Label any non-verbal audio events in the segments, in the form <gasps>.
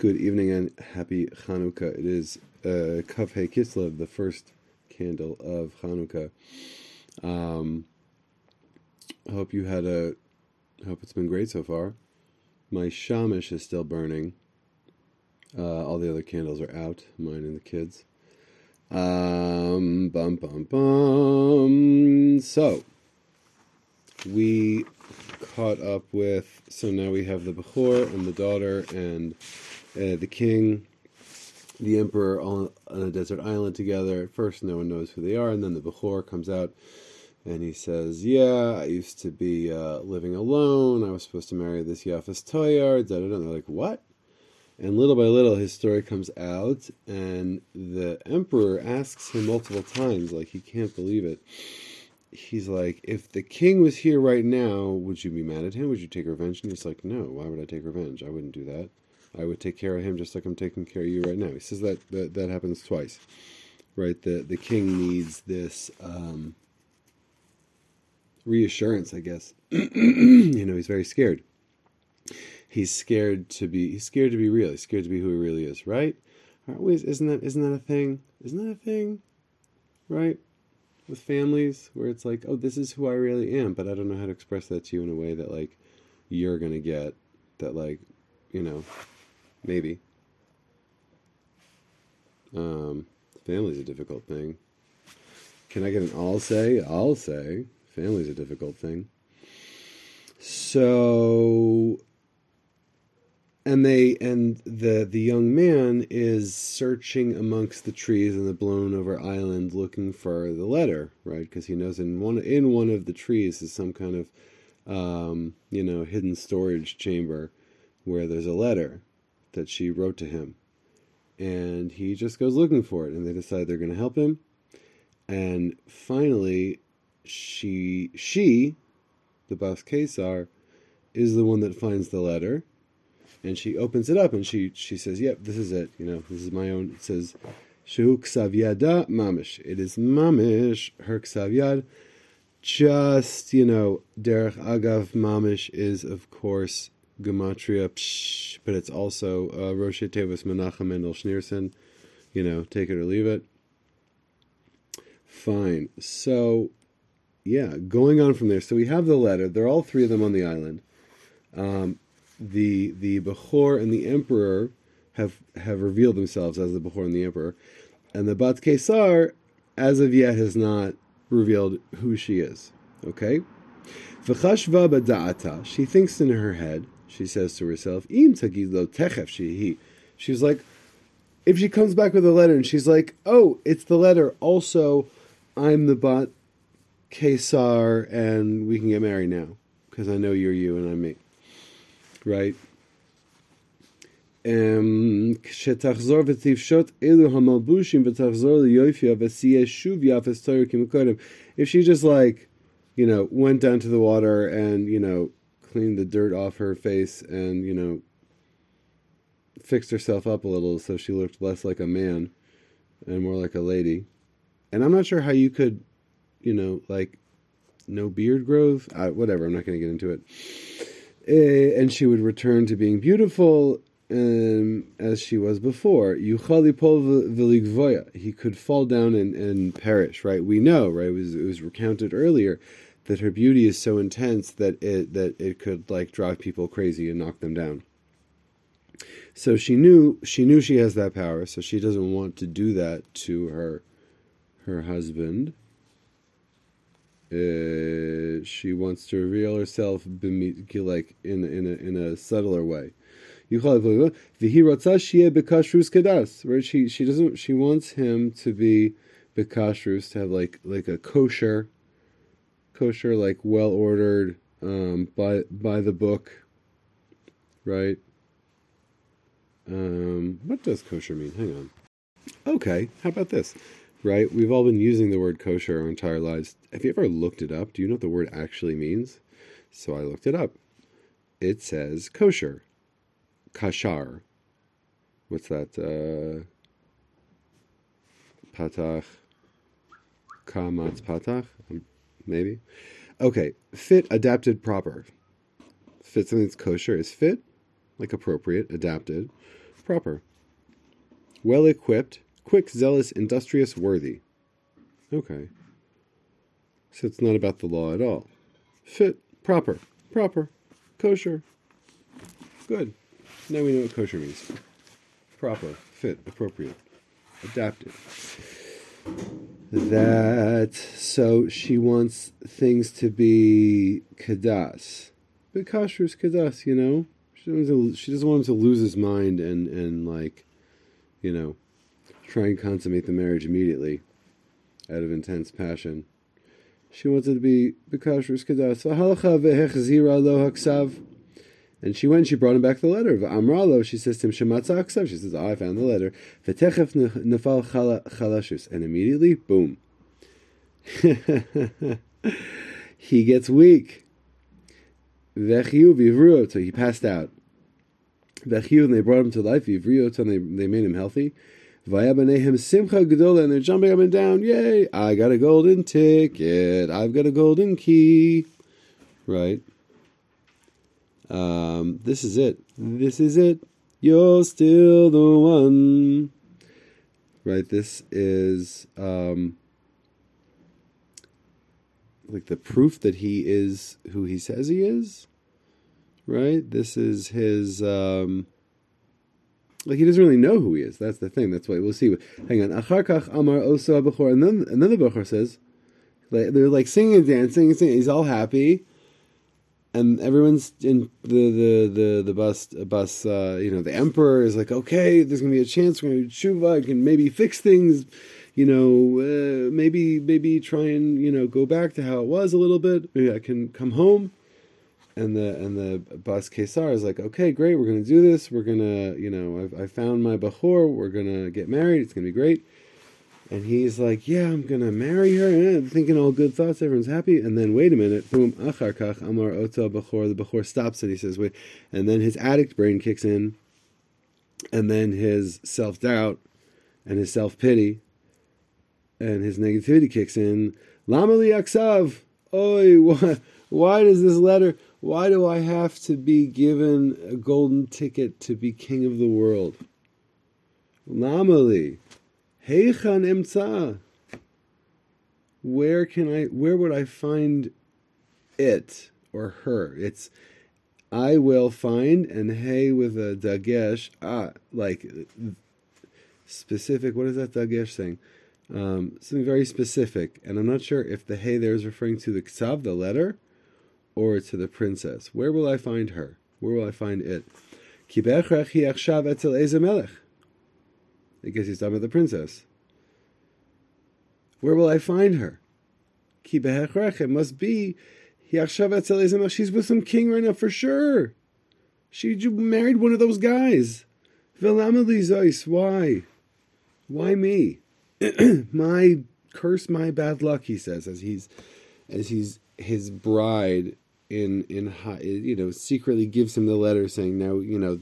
Good evening and happy Hanukkah. It is uh, Kav Hey Kislev, the first candle of Hanukkah. Um, I hope you had a. I hope it's been great so far. My shamish is still burning. Uh, all the other candles are out, mine and the kids. Um, bum bum bum. So we caught up with. So now we have the Bechor and the daughter and uh, the king, the emperor, all on a desert island together. At first, no one knows who they are, and then the Bechor comes out and he says, "Yeah, I used to be uh, living alone. I was supposed to marry this Yafas Toyar." Da, da, da. And they're like, "What?" And little by little, his story comes out, and the emperor asks him multiple times, like he can't believe it. He's like, "If the king was here right now, would you be mad at him? Would you take revenge?" And he's like, "No. Why would I take revenge? I wouldn't do that. I would take care of him just like I'm taking care of you right now." He says that that, that happens twice, right? The the king needs this. Um, reassurance, I guess. <clears throat> you know, he's very scared. He's scared to be he's scared to be real. He's scared to be who he really is, right? Aren't we, isn't that isn't that a thing? Isn't that a thing? Right? With families where it's like, oh, this is who I really am, but I don't know how to express that to you in a way that like you're gonna get that like, you know, maybe. Um, family's a difficult thing. Can I get an all say? I'll say. Family's a difficult thing. So and they and the the young man is searching amongst the trees in the blown over island looking for the letter, right? Because he knows in one in one of the trees is some kind of um, you know hidden storage chamber where there's a letter that she wrote to him, and he just goes looking for it, and they decide they're going to help him, and finally she she the Bas Kesar is the one that finds the letter and she opens it up and she she says yep this is it you know this is my own it says Shehu Ksavyada Mamish. It is Mamish, her Ksavyad. Just, you know, Derech Agav Mamish is, of course, Gematria Psh, but it's also uh, Rosh Tevis Menachem Mendel Schneerson. You know, take it or leave it. Fine. So, yeah, going on from there. So we have the letter. They're all three of them on the island. Um, the the Bechor and the Emperor have have revealed themselves as the Bechor and the Emperor, and the Bat Kesar, as of yet, has not revealed who she is. Okay, v'chashva b'da'ata. She thinks in her head She says to herself, "Im lo techef shehi." She's like, if she comes back with a letter and she's like, "Oh, it's the letter." Also, I'm the Bat Kesar, and we can get married now because I know you're you and I'm me, right? כשתחזור ותפשוט אלו המלבושים ותחזור ליופיה ותהיה שוב יפס תויר כמקודם. If she just like, you know, went down to the water and, you know, cleaned the dirt off her face and, you know, fixed herself up a little so she looked less like a man and more like a lady. And I'm not sure how you could you know, like no beard growth, uh, whatever. I'm not going to get into it. Uh, and she would return to being beautiful um, as she was before. He could fall down and, and perish, right? We know, right? It was, it was recounted earlier that her beauty is so intense that it that it could like drive people crazy and knock them down. So she knew she knew she has that power, so she doesn't want to do that to her her husband. Uh, she wants to reveal herself like in in a, in a subtler way. Right? She she doesn't she wants him to be bekashrus to have like like a kosher, kosher like well ordered um, by by the book, right? Um, what does kosher mean? Hang on. Okay, how about this? right? We've all been using the word kosher our entire lives. Have you ever looked it up? Do you know what the word actually means? So I looked it up. It says kosher, kashar. What's that? Uh, patach, kamatz patach, um, maybe. Okay, fit, adapted, proper. Fit something that's kosher is fit, like appropriate, adapted, proper. Well equipped, quick, zealous, industrious, worthy. Okay. So it's not about the law at all. Fit, proper, proper, kosher. Good. Now we know what kosher means. Proper, fit, appropriate, adapted. That so she wants things to be kadas. But kosher is kadas, you know. She doesn't, to, she doesn't want him to lose his mind and and like, you know, try and consummate the marriage immediately, out of intense passion. She wants it to be kosher is kadas. And she went, she brought him back the letter. Amralo, she says to him, Shematza aksav. She says, oh, I found the letter. V'techef nefal chalashus. And immediately, boom. <laughs> he gets weak. Vechiu he passed out. Vechiu, and they brought him to life. Vivruot, and they, they made him healthy. Vayabanehem simcha gedola, and they're jumping up and down. Yay! I got a golden ticket. I've got a golden key. Right? Um, this is it. This is it. You're still the one. Right? This is um, like the proof that he is who he says he is. Right? This is his. Um, like he doesn't really know who he is. That's the thing. That's why we'll see. Hang on. Acharkach amar osa and then and then the bechor says, like, they're like singing and dancing, singing. He's all happy and everyone's in the the the the bus bus. Uh, you know, the emperor is like, okay, there's gonna be a chance. We're gonna do tshuva. I can maybe fix things. You know, uh, maybe maybe try and you know go back to how it was a little bit. Maybe I can come home. And the and the bus Kesar is like, okay, great. We're gonna do this. We're gonna, you know, I've I found my bachor. We're gonna get married. It's gonna be great. And he's like, yeah, I'm going to marry her. And thinking all good thoughts. Everyone's happy. And then, wait a minute. Boom. Achar kach amar ota bachor. The bachor stops and he says, wait. And then his addict brain kicks in. And then his self doubt and his self pity and his negativity kicks in. Lama li. Oi, why, why does this letter, why do I have to be given a golden ticket to be king of the world? Lama li. Heichan emtza. Where can I? Where would I find it or her? It's I will find and hey with a dagesh ah like specific. What is that dagesh saying? Um, something very specific, and I'm not sure if the hey there is referring to the ksav, the letter, or to the princess. Where will I find her? Where will I find it? Guess he's talking about the princess. Where will I find her? It must be she's with some king right now for sure. She married one of those guys. Why? Why me? <clears throat> my curse, my bad luck. He says as he's as he's his bride in in you know secretly gives him the letter saying now you know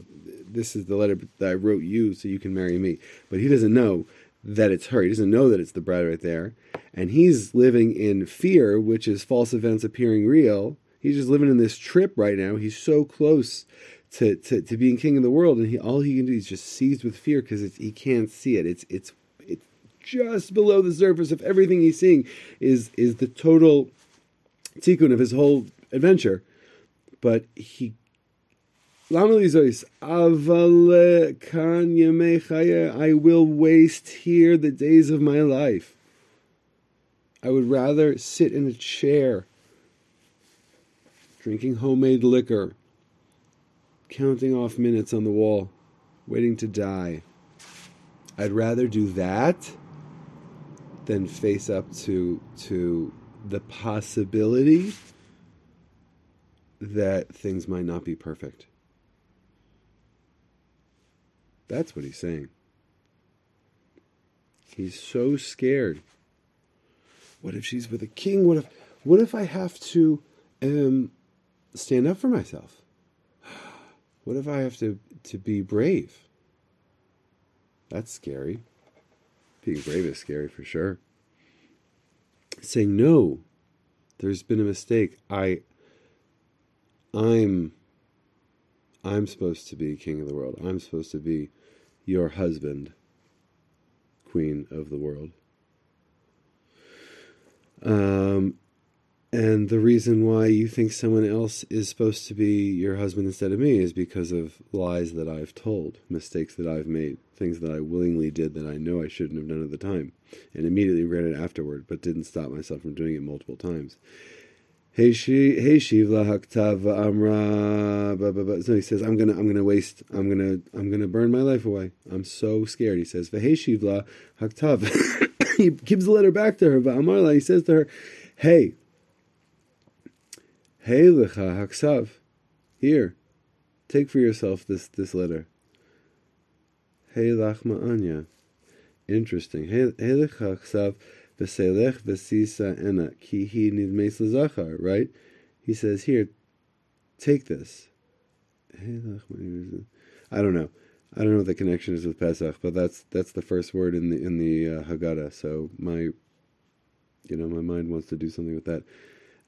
this is the letter that I wrote you so you can marry me. But he doesn't know that it's her. He doesn't know that it's the bride right there. And he's living in fear, which is false events appearing real. He's just living in this trip right now. He's so close to, to, to being king of the world, and he all he can do is just seized with fear because he can't see it. It's it's it's just below the surface of everything he's seeing is is the total tikkun of his whole adventure. But he I will waste here the days of my life. I would rather sit in a chair, drinking homemade liquor, counting off minutes on the wall, waiting to die. I'd rather do that than face up to to the possibility that things might not be perfect. That's what he's saying. He's so scared. What if she's with a king? What if what if I have to um, stand up for myself? <gasps> What if I have to, to be brave? That's scary. Being brave is scary for sure. Saying no, there's been a mistake. I I'm I'm supposed to be king of the world. I'm supposed to be your husband, queen of the world. Um, and the reason why you think someone else is supposed to be your husband instead of me is because of lies that I've told, mistakes that I've made, things that I willingly did that I know I shouldn't have done at the time, and immediately regretted afterward, but didn't stop myself from doing it multiple times. Hey Shiv lahaktav amra. So he says, "I'm gonna, I'm gonna waste, I'm gonna, I'm gonna burn my life away. I'm so scared." He says, "Hey Shiv lahaktav." <coughs> He gives the letter back to her. But he says to her, "Hey, hey lecha haksav, here, take for yourself this this letter. Hey lachma anya, interesting. Hey lecha haksav." V'selech v'sisa ena ki hi nidmes l'zachar. Right? He says here, take this. I don't know. I don't know what the connection is with Pesach, but that's that's the first word in the in the uh, Haggadah. So my, you know, my mind wants to do something with that.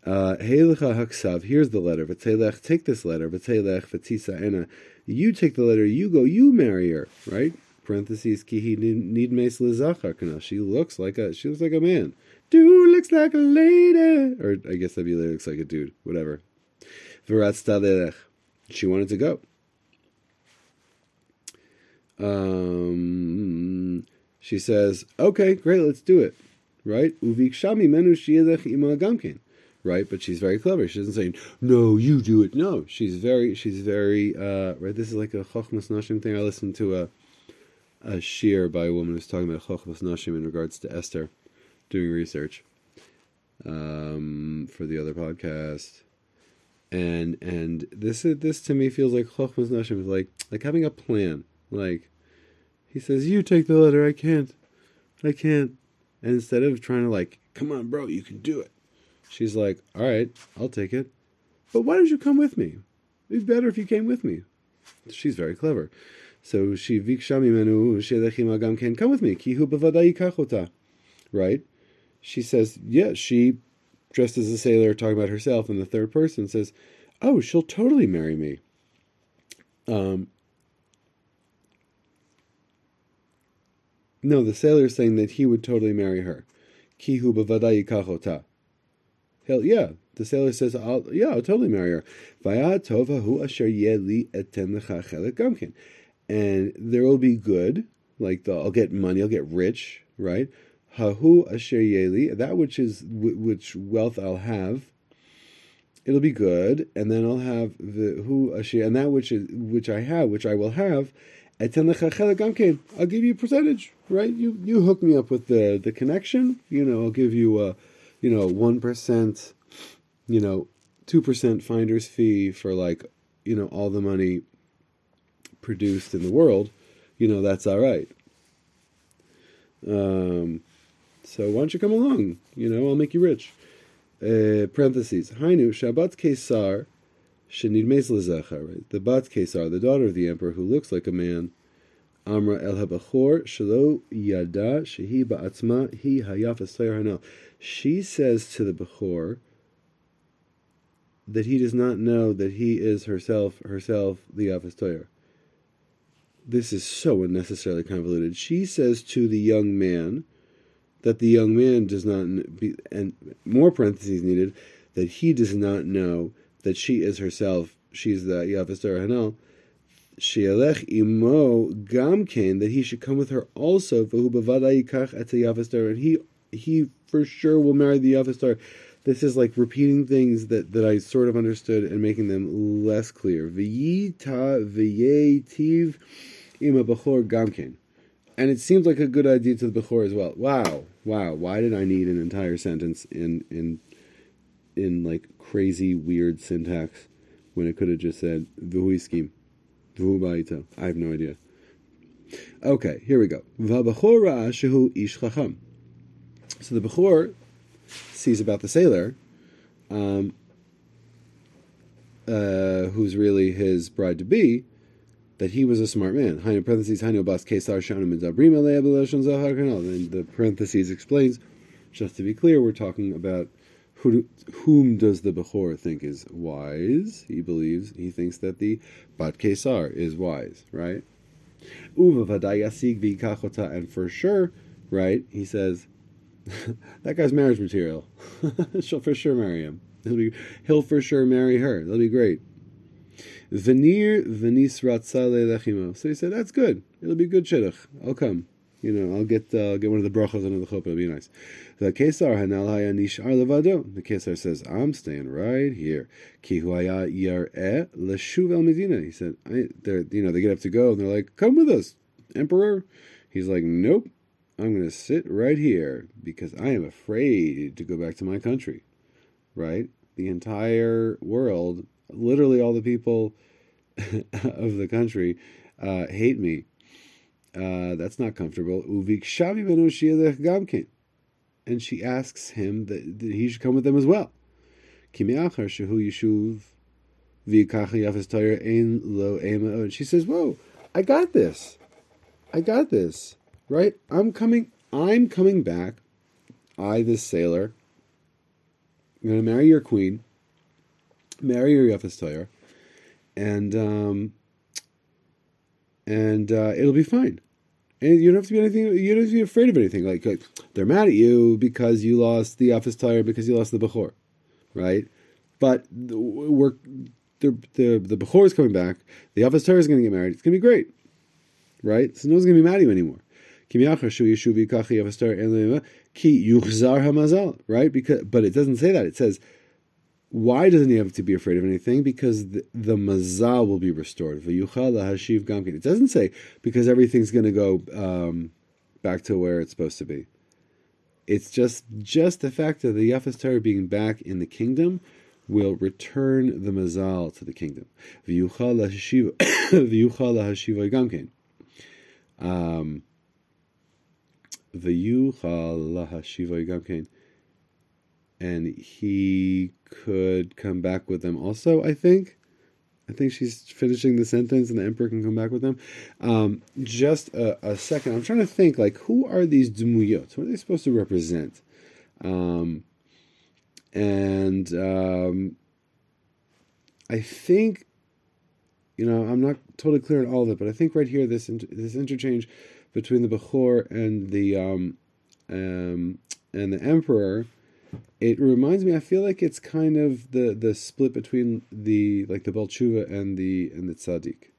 Uh, haksav. Here's the letter. V'tzelech, take this letter. V'tzelech v'tisa ena. You take the letter. You go. You marry her. Right? Parentheses kihi need lizachar She looks like a she looks like a man. Dude looks like a lady, or I guess that'd be looks like a dude. Whatever. She wanted to go. Um, she says, "Okay, great, let's do it." Right? Uvikshami menu ima gamkin. Right, but she's very clever. She doesn't say, "No, you do it." No, she's very, she's very. Uh, right, this is like a chokhmas nashim thing. I listened to a a shiur by a woman who's talking about Chochmas Nashim in regards to Esther, doing research um, for the other podcast. And and this this to me feels like Chochmas Nashim is like like having a plan. Like he says, "You take the letter. I can't. I can't." And instead of trying to like, "Come on, bro, you can do it," she's like, "All right, I'll take it." But why don't you come with me? It'd be better if you came with me. She's very clever. So she viksha mimenu shelechim agam ken come with me kihu b'vadai kachota. Right? She says, yeah, she dressed as a sailor talking about herself in the third person says, oh, she'll totally marry me. Um, no, the sailor is saying that he would totally marry her. Kihu b'vadai kachota. Hell yeah. The sailor says, I'll, yeah, I'll totally marry her. Vaya tova hu asher yeli eten lecha chelik gamkin and there will be good, like the, I'll get money, I'll get rich, right? Hahu asher yeli, that which is which wealth I'll have, it'll be good, and then I'll have the hu asher, and that which is which I have, which I will have. I'll give you a percentage, right? You you hook me up with the the connection. You know, I'll give you a, you know, one percent, you know, two percent finder's fee for like, you know, all the money produced in the world, you know, that's all right. Um, so why don't you come along? You know, I'll make you rich. Uh, parentheses. Hainu Shabbat Kesar Shenidmes Lezecha. Right, the Bat Kesar, the daughter of the emperor, who looks like a man. Amra El Habachor Shalo Yada Shehi Ba'atzma Hi Hayafas Hanel. She says to the Bechor that he does not know that he is herself herself the Toyer this is so unnecessarily convoluted. She says to the young man that the young man does not, be, and more parentheses needed, that he does not know that she is herself, she's the Yavastar Hanel, Shealech imo gamken, that he should come with her also, at the and he he for sure will marry the Yavastar. This is like repeating things that, that I sort of understood and making them less clear. V'yita v'yetiv ima bechor gamkin. And it seems like a good idea to the bechor as well. Wow, wow. Why did I need an entire sentence in in in like crazy weird syntax when it could have just said v'hui scheme, v'hu ba'ita? I have no idea. Okay, here we go. Shehu ish chacham. So the bechor sees about the sailor, um, uh, who's really his bride to be, that he was a smart man. Hainu parentheses Then the parentheses explains, just to be clear, we're talking about who, whom does the Bechor think is wise? He believes, he thinks that the Bat Kesar is wise, right? And for sure, right, he says, <laughs> that guy's marriage material. <laughs> She'll for sure marry him. He'll, be, he'll for sure marry her. That'll be great. Venir venis lechimo. So he said, that's good. It'll be good shidduch. I'll come. You know, I'll get uh, get one of the brachas under the chuppah. It'll be nice. The Kesar hanal haya nishar levado. The Kesar says, I'm staying right here. Ki huaya leshuv el medina. He said, I, they're, you know, they get up to go and they're like, come with us, emperor. He's like, nope. I'm going to sit right here because I am afraid to go back to my country. Right? The entire world, literally all the people <laughs> of the country, uh, hate me. Uh, that's not comfortable. And she asks him that, that he should come with them as well. And she says, Whoa, I got this. I got this right? I'm coming. I'm coming back. I, this sailor, I'm going to marry your queen, marry your Yefes and um, and uh, it'll be fine. And you don't have to be anything. You don't have to be afraid of anything. Like, like they're mad at you because you lost the Yefes because you lost the Bechor, right? But we're the the the Bechor is coming back. The Yefes is going to get married. It's going to be great, right? So no one's going to be mad at you anymore. Right? Because but it doesn't say that. It says why doesn't he have to be afraid of anything? Because the, the mazal will be restored. It doesn't say because everything's going to go um, back to where it's supposed to be. It's just just the fact of the Yafas Torah being back in the kingdom will return the mazal to the kingdom. <coughs> Um, and he could come back with them also, I think. I think she's finishing the sentence and the emperor can come back with them. Um, just a, a, second. I'm trying to think, like, who are these dumuyot? What are they supposed to represent? Um, and um, I think, you know, I'm not totally clear on all of it, but I think right here, this, this interchange between the Bechor and the um, um, and the Emperor, it reminds me. I feel like it's kind of the the split between the like the Baal Tshuva and the and the Tzaddik.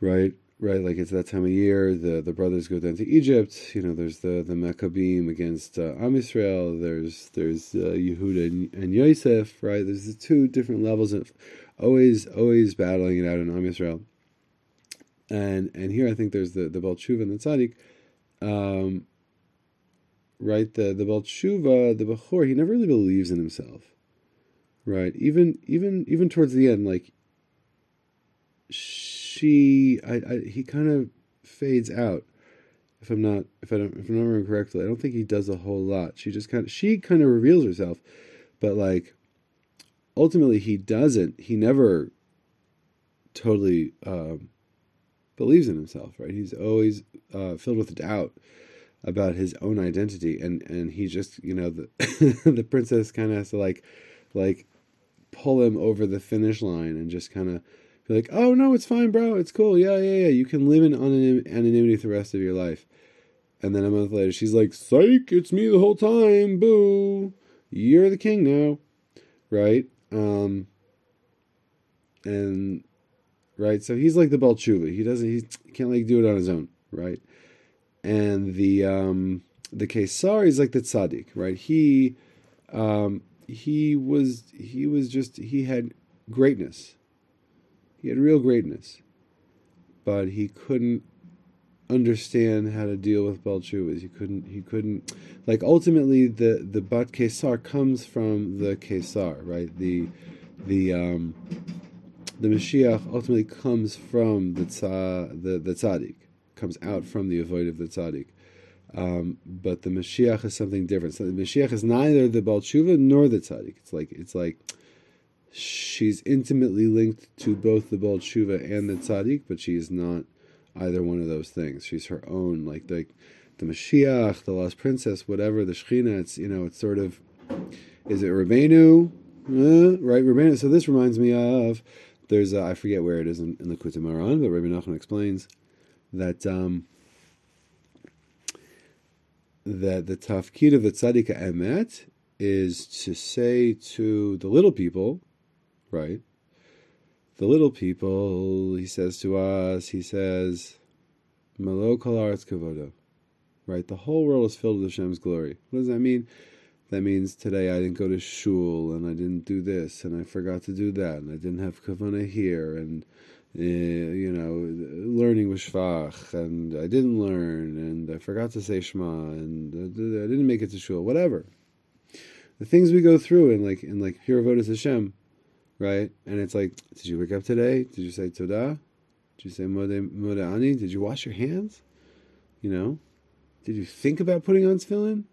Right, right. Like it's that time of year. The the brothers go down to Egypt. You know, there's the the Maccabim against uh, Am Yisrael. There's there's uh, Yehuda and, and Yosef. Right. There's the two different levels of always always battling it out in Am Yisrael and and here I think there's the the Baal Tshuva and the Tzaddik, um, right? The the Baal Tshuva, the Bechor, he never really believes in himself, right? Even even even towards the end, like she, I, I he kind of fades out. If I'm not if I don't if I'm not remembering correctly, I don't think he does a whole lot. She just kind of she kind of reveals herself, but like ultimately he doesn't. He never totally. Um, believes in himself, right? He's always uh, filled with doubt about his own identity, and and he just you know the <laughs> the princess kind of has to like like pull him over the finish line and just kind of be like, oh no, it's fine, bro, it's cool, yeah, yeah, yeah, you can live in anonymity for the rest of your life. And then a month later, she's like, psych, it's me the whole time, boo, you're the king now, right? Um, and right? So he's like the Baal Tshuva. He doesn't. He can't like do it on his own, right? And the um, the Kesar is like the tzaddik, right? He um, he was he was just he had greatness. He had real greatness, but he couldn't understand how to deal with Baal Tshuvas. He couldn't. He couldn't. Like ultimately, the the Bat Kesar comes from the Kesar, right? The the um, the Mashiach ultimately comes from the tza, the, the tzaddik, comes out from the avoid of the tzaddik. Um, but the Mashiach is something different. So the Mashiach is neither the Baal Tshuva nor the tzaddik. It's like it's like she's intimately linked to both the Baal Tshuva and the tzaddik, but she is not either one of those things. She's her own, like the the Mashiach, the lost princess, whatever the Shechina. It's you know, it's sort of Is it Rabbeinu? Uh, right, Rabbeinu. So this reminds me of there's a, I forget where it is in, in the Likutei but Rabbi Nachman explains that um, that the tafkid of the tzaddik emet is to say to the little people, right? The little people, he says to us, he says, Malo kol kavodo, right? The whole world is filled with Hashem's glory. What does that mean? That means today I didn't go to shul and I didn't do this and I forgot to do that and I didn't have kavana here and uh, you know learning was shvach and I didn't learn and I forgot to say shema and I didn't make it to shul. Whatever the things we go through in like in like pure avodas Hashem, right? And it's like, did you wake up today? Did you say todah? Did you say modeh ani? Did you wash your hands? You know, did you think about putting on tefillin?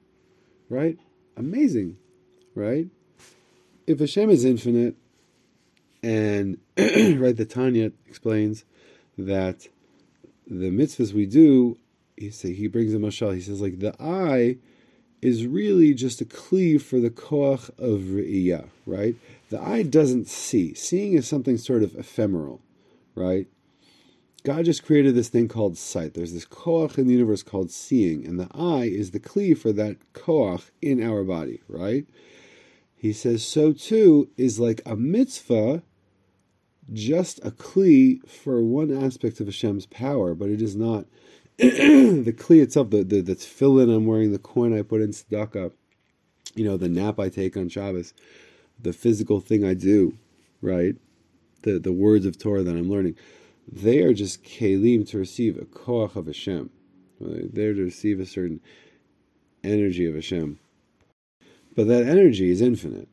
Right? Amazing, right? If Hashem is infinite, and <clears throat> right, the Tanya explains that the mitzvahs we do, he say he brings a mashal. He says like the eye is really just a kli for the koach of re'iyah, right? The eye doesn't see. Seeing is something sort of ephemeral, right? God just created this thing called sight. There's this koach in the universe called seeing, and the eye is the kli for that koach in our body, right? He says so too is like a mitzvah, just a kli for one aspect of Hashem's power, but it is not <clears throat> the kli itself. The the the tefillin I'm wearing, the coin I put in tzedakah, you know, the nap I take on Shabbos, the physical thing I do, right? The the words of Torah that I'm learning they are just kelim to receive a koach of Hashem. They're to receive a certain energy of Hashem. But that energy is infinite.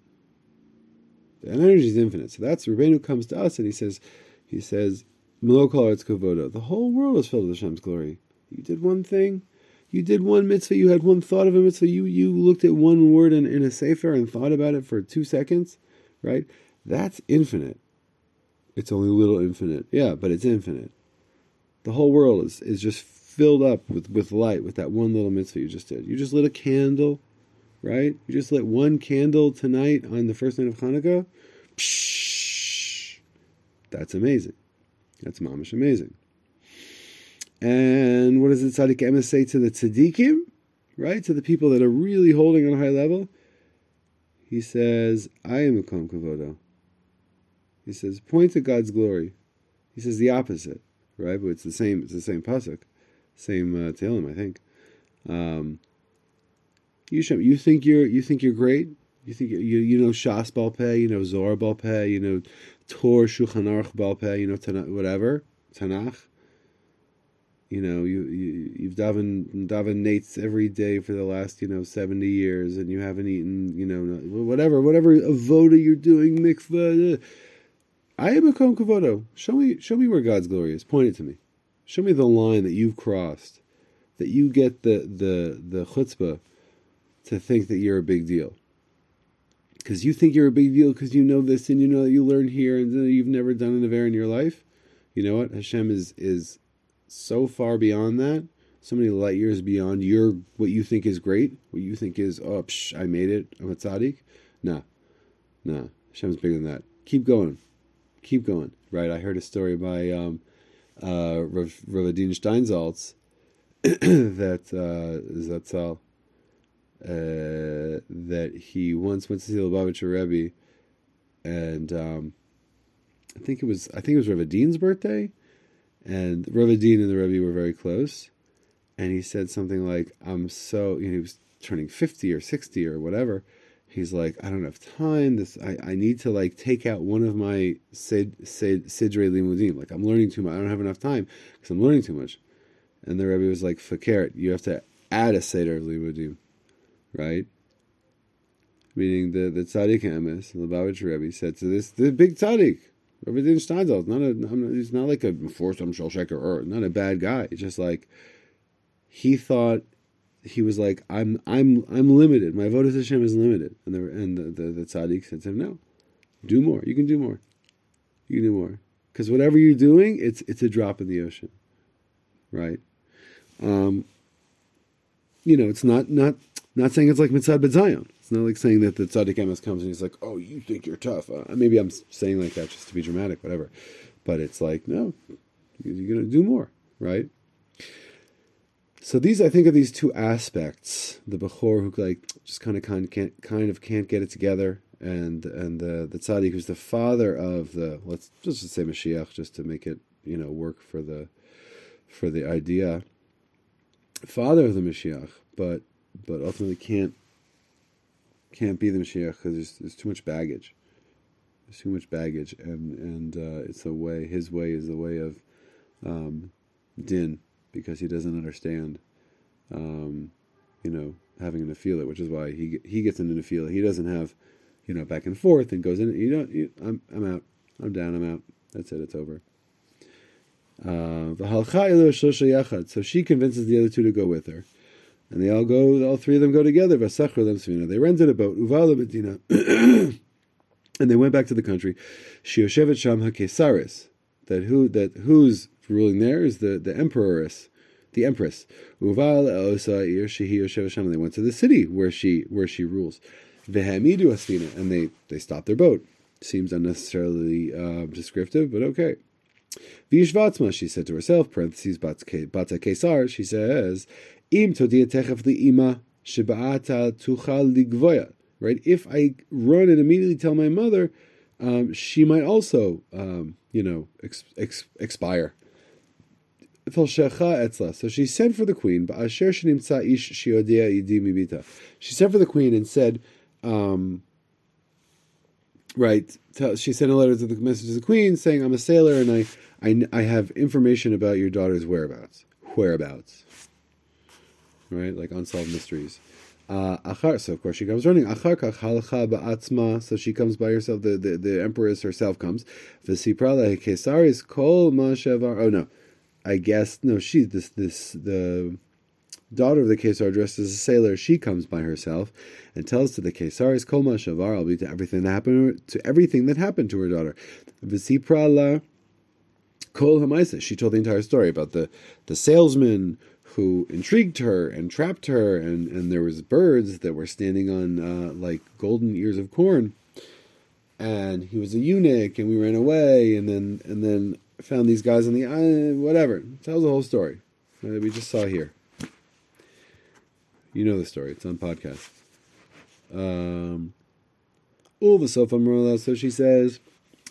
The energy is infinite. So that's Rabbeinu comes to us and he says, he says, The whole world is filled with Hashem's glory. You did one thing, you did one mitzvah, you had one thought of a mitzvah, you, you looked at one word in, in a sefer and thought about it for two seconds, right? That's infinite. It's only a little infinite. Yeah, but it's infinite. The whole world is, is just filled up with, with light with that one little mitzvah you just did. You just lit a candle, right? You just lit one candle tonight on the first night of Hanukkah. Psh, that's amazing. That's mamish amazing. And what does the tzaddik emes say to the tzaddikim, right? To the people that are really holding on a high level? He says, I am a Kom. He says, point to God's glory. He says the opposite, right? But it's the same. It's the same pasuk, same uh, Tehillim, I think. Um, you you think you're you think you're great. You think you you know Shas Balpeh, you know Zohar Balpeh, you know Tor Shulchan Aruch Balpeh, you know Tanakh, whatever Tanakh. You know you, you you've davened davened nates every day for the last you know seventy years, and you haven't eaten you know whatever whatever avoda you're doing mikvah. I am a Kom Kavodo. Show me, show me where God's glory is. Point it to me. Show me the line that you've crossed, that you get the the the chutzpah to think that you're a big deal. Because you think you're a big deal because you know this and you know that you learned here and you've never done an aver in your life. You know what? Hashem is is so far beyond that, so many light years beyond your what you think is great, what you think is oh psh, I made it, I'm a tzaddik. Nah, nah. Hashem's bigger than that. Keep going keep going. Right. I heard a story by um, uh, Rav, Ravadin Steinsaltz <clears throat> that uh, Zatzal uh, that he once went to see the Lubavitcher Rebbe, and um, I think it was I think it was Rav Adin's birthday, and Rav Adin and the Rebbe were very close, and he said something like, "I'm so," you know, he was turning fifty or sixty or whatever, he's like, I don't have time. This I, I need to like take out one of my sid, sid, sidre limudim. Like I'm learning too much. I don't have enough time because I'm learning too much. And the Rebbe was like, Fakert, you have to add a seder limudim, right? Meaning the the tzaddik emes, the Lubavitcher Rebbe said to this the big tzaddik. Rebbe Din Steinsaltz, not he's not like a some shulsheker or not a bad guy. Just like he thought he was like, "I'm I'm I'm limited. My vote is Hashem is limited." And the and the, the, the tzaddik said to him, "No, do more. You can do more. You can do more. Because whatever you're doing, it's it's a drop in the ocean, right? Um, you know, it's not not not saying it's like mitzad b'zayon. It's not like saying that the tzaddik emes comes and he's like, "Oh, you think you're tough." Uh, maybe I'm saying like that just to be dramatic, whatever. But it's like, no, you're to do more, right? So these, I think, are these two aspects: the bechor who like just kind of kind can't kind of can't get it together, and and the the tzaddik who's the father of the let's just say Mashiach, just to make it you know work for the for the idea, father of the Mashiach, but but ultimately can't can't be the Mashiach because there's, there's too much baggage. There's too much baggage, and and uh, it's a way. His way is the way of um, din because he doesn't understand. Um, you know, having an it, which is why he he gets into nefila. He doesn't have, you know, back and forth and goes in. You don't. You, I'm I'm out. I'm down. I'm out. That's it. It's over. Uh, so she convinces the other two to go with her. And they all go, all three of them go together. They rented a boat, Uvala Medina, <clears throat> and they went back to the country. Sham that who that who's ruling there is the the emperoress, the empress. Uval Shehi. They went to the city where she where she rules. Vehamidu Asfina, and they they stopped their boat. Seems unnecessarily uh, descriptive, but okay. Vishvatzma, she said to herself, parentheses, Bata Kesar, she says, Im todiatechef ima sheba'ata tuchal ligvoya. Right? If I run and immediately tell my mother, um, she might also, um, you know, ex- ex- expire. So she sent for the queen. She sent for the queen and said, um, right, she sent a letter to the message to the queen saying, I'm a sailor and I, I, I have information about your daughter's whereabouts. Whereabouts right? Like unsolved mysteries. Uh, so of course she comes running. Achar ba'atzma, so she comes by herself. The, the, the empress herself comes. V'siprala kesaris kol ma'shevar. Oh no, I guess no. She this this the daughter of the Kesar dressed as a sailor. She comes by herself and tells to the Kesaris kol ma'shevar. I'll be to everything that happened to everything that happened to her daughter. V'siprala kol hamaisa. She told the entire story about the the salesman who intrigued her and trapped her, and, and there was birds that were standing on uh, like golden ears of corn, and he was a eunuch, and we ran away, and then and then found these guys on the island, whatever. Tells the whole story that we just saw here. You know the story; it's on podcast. Um, all the sofa so she says,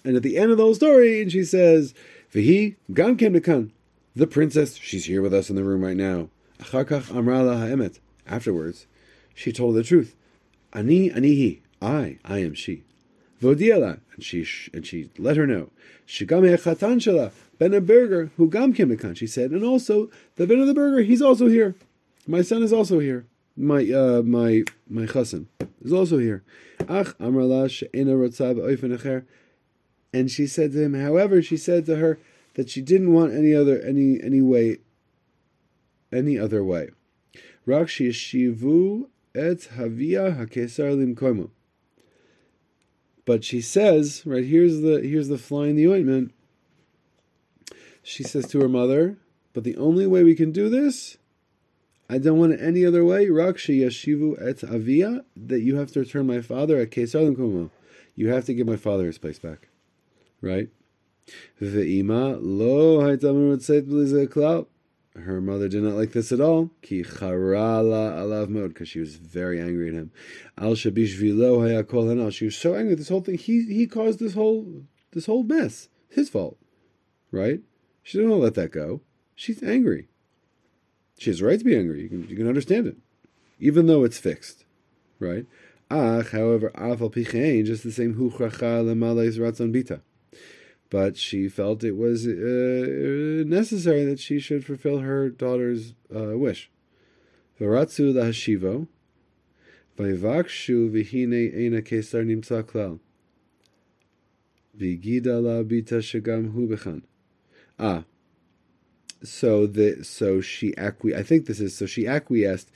and at the end of the whole story, and she says, "Vihi gam kem the princess, she's here with us in the room right now. Afterwards, she told the truth. Ani anihi, I, I am she. Vodiela, and she and she let her know. Shigam chatan shela, ben a burger, who gam kim She said, and also the ben of the burger, he's also here. My son is also here. My uh, my my chassan is also here. Ach And she said to him, however, she said to her, that she didn't want any other any any way any other way. Rak shivu et havia hakesar limkoimu. But she says, right here's the here's the fly in the ointment. She says to her mother, but the only way we can do this, I don't want it any other way. Rak yashivu et avia that you have to return my father at kesar limkoimu. You have to give my father his place back, right? Ve'ima lo klal. Her mother did not like this at all. Ki charala alav mod, because she was very angry at him. Al shabish vilo hayakol hanal. She was so angry. This whole thing, he he caused this whole this whole mess. His fault, right? She didn't want to let that go. She's angry. She has a right to be angry. You can you can understand it, even though it's fixed, right? Ach, however, afal pichein, just the same hu chacha lemales ratzon bita but she felt it was uh, necessary that she should fulfill her daughter's uh, wish. Varatsu lahashivo, vayvakshu vihine ena kesar nimtza klal. Vigida la bita shagam hu Ah, so the so she acqui. I think this is so she acquiesced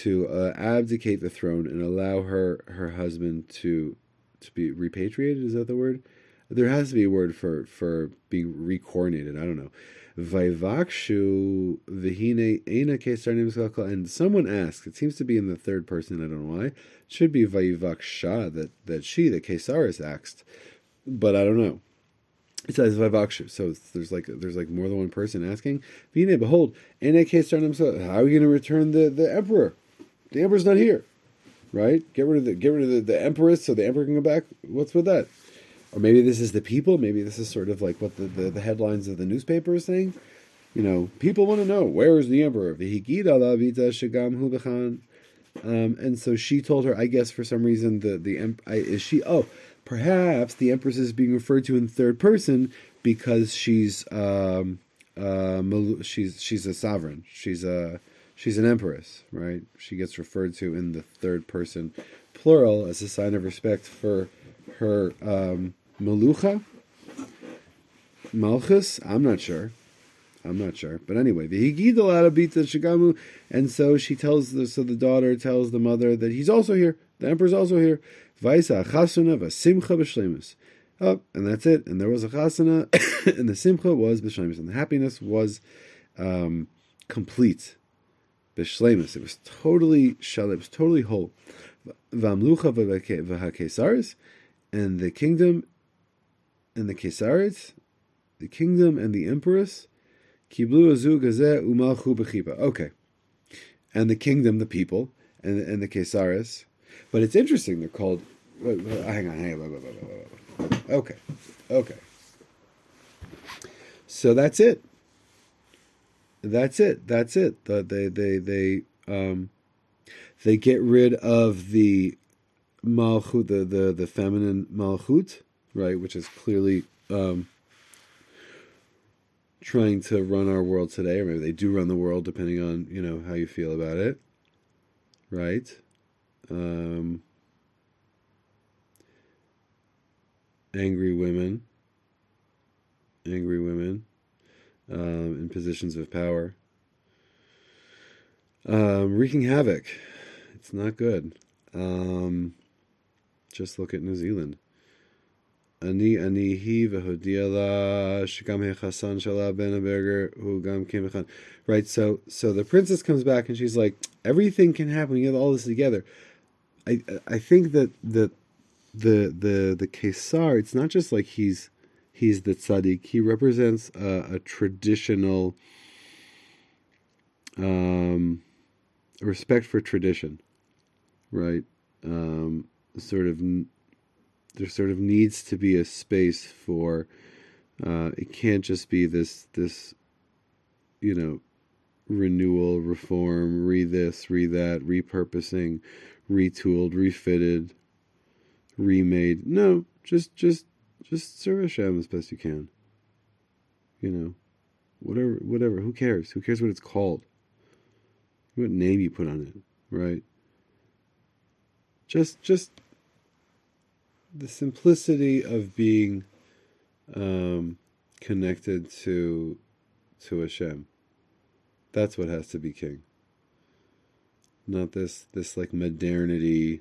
to uh, abdicate the throne and allow her her husband to to be repatriated. Is that the word? There has to be a word for for being recoordinated. I don't know. Vaivakshu vihine ena kesar and someone asks. It seems to be in the third person. I don't know why. It should be vaivaksha that that she the kesar is asked, but I don't know. It says Vaivakshu, so there's like there's like more than one person asking. Vine, behold, ena kesar How are we going to return the the emperor? The emperor's not here, right? Get rid of the get rid of the, the empress so the emperor can go back. What's with that? Or maybe this is the people. Maybe this is sort of like what the, the, the headlines of the newspaper is saying. You know, people want to know where is the emperor? Um, and so she told her, I guess for some reason the the is she oh perhaps the empress is being referred to in third person because she's um, uh, she's she's a sovereign. She's a she's an empress, right? She gets referred to in the third person plural as a sign of respect for her um, Melucha? Malchus? I'm not sure. I'm not sure. But anyway, the Higidal Arabita Shigamu, and so she tells the so the daughter tells the mother that he's also here. The emperor's also here. Vaisa chasuna vasimcha b'shlemus. Oh, and that's it. And there was a chasana, <coughs> and the simcha was b'shlemus, and the happiness was um, complete. B'shlemus. It was totally shal. It was totally whole. V'amlucha v'hakesaris, and the kingdom and the Kesarit, the kingdom and the empress, Kiblu azu gazeh umalchu bechipa. Okay. And the kingdom, the people, and, and the Kesaris. But it's interesting, they're called. hang on, hang on. Okay. Okay. So that's it. That's it. That's it. The, they they they um they get rid of the malchut, the, the the feminine malchut, right, which is clearly um, trying to run our world today, or maybe they do run the world, depending on you know how you feel about it, right? Um, angry women, angry women um, in positions of power, um, wreaking havoc. It's not good. Um, just look at New Zealand. אני אני היא והודיע לה שגם החסן שלה בן הברger הוא גם כן בחן. Right, so so the princess comes back and she's like, everything can happen. You have all this together. I I think that the the the the Kesar, it's not just like he's he's the tzaddik. He represents a, a traditional um, respect for tradition, right? Um, sort of there sort of needs to be a space for uh, it can't just be this this you know renewal reform re this re that repurposing retooled refitted remade. No just just just serve Hashem as best you can. You know whatever whatever who cares? Who cares what it's called? What name you put on it right? Just just the simplicity of being um, connected to to Hashem. That's what has to be king. Not this this like modernity,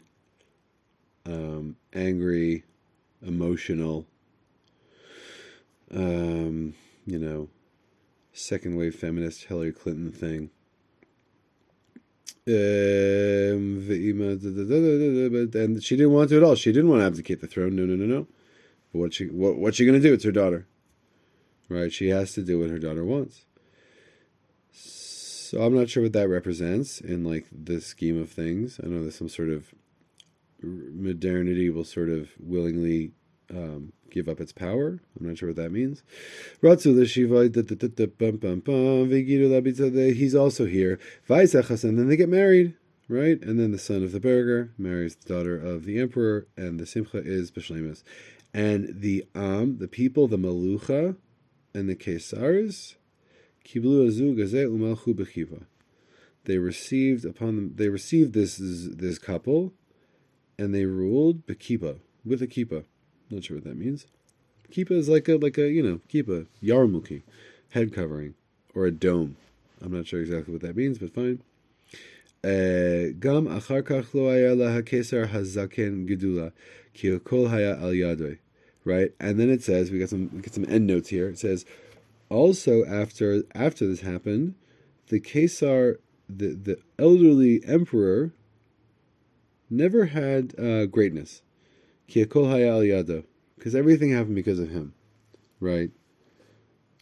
um, angry, emotional, um, you know, second wave feminist Hillary Clinton thing. Um, and she didn't want to at all. She didn't want to abdicate the throne. No, no, no, no. But what she what what's she going to do? It's her daughter, right? She has to do what her daughter wants. So I'm not sure what that represents in like the scheme of things. I know there's some sort of modernity will sort of willingly um, give up its power. I'm not sure what that means. He's also here. And then they get married, right? And then the son of the burger marries the daughter of the emperor, and the simcha is b'shlemus. And the Am, the people, the Malucha, and the Kesars, kiblu azu umalchu b'chiva. They received upon them. They received this this couple, and they ruled b'kipa with a kippah. Not sure what that means. Kippah is like a like a you know kippah yarmuki, head covering or a dome. I'm not sure exactly what that means, but fine. Gam achar kach lo haya hazaken gedula ki haya al right? And then it says we got some we get some end notes here. It says also after after this happened, the Caesar, the the elderly emperor, never had uh, greatness. Because everything happened because of him, right?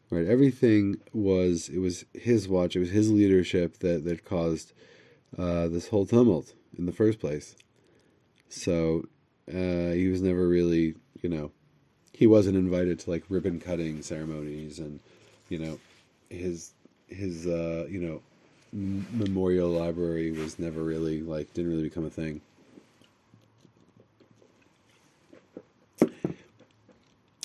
Right. Everything was it was his watch. It was his leadership that that caused uh, this whole tumult in the first place. So uh, he was never really, you know, he wasn't invited to like ribbon cutting ceremonies and, you know, his his uh, you know memorial library was never really like didn't really become a thing.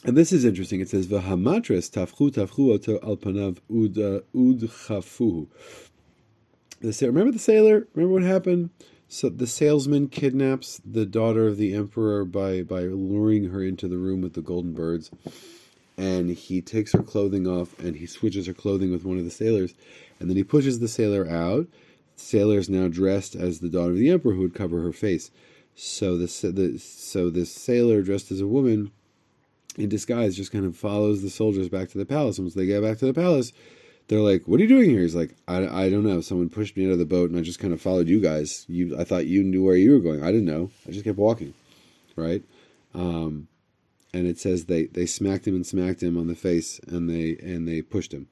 And this is interesting. It says v'hamatras tafchu tafchu oto al panav ud uh, ud chafuhu. The remember the sailor. Remember what happened. So the salesman kidnaps the daughter of the emperor by by luring her into the room with the golden birds, and he takes her clothing off and he switches her clothing with one of the sailors, and then he pushes the sailor out. The sailor is now dressed as the daughter of the emperor who would cover her face. So the so this sailor dressed as a woman in disguise just kind of follows the soldiers back to the palace. Once they get back to the palace, they're like, "What are you doing here?" He's like, "I, I don't know. Someone pushed me out of the boat, and I just kind of followed you guys. You, I thought you knew where you were going. I didn't know. I just kept walking, right?" Um, and it says they they smacked him and smacked him on the face, and they and they pushed him,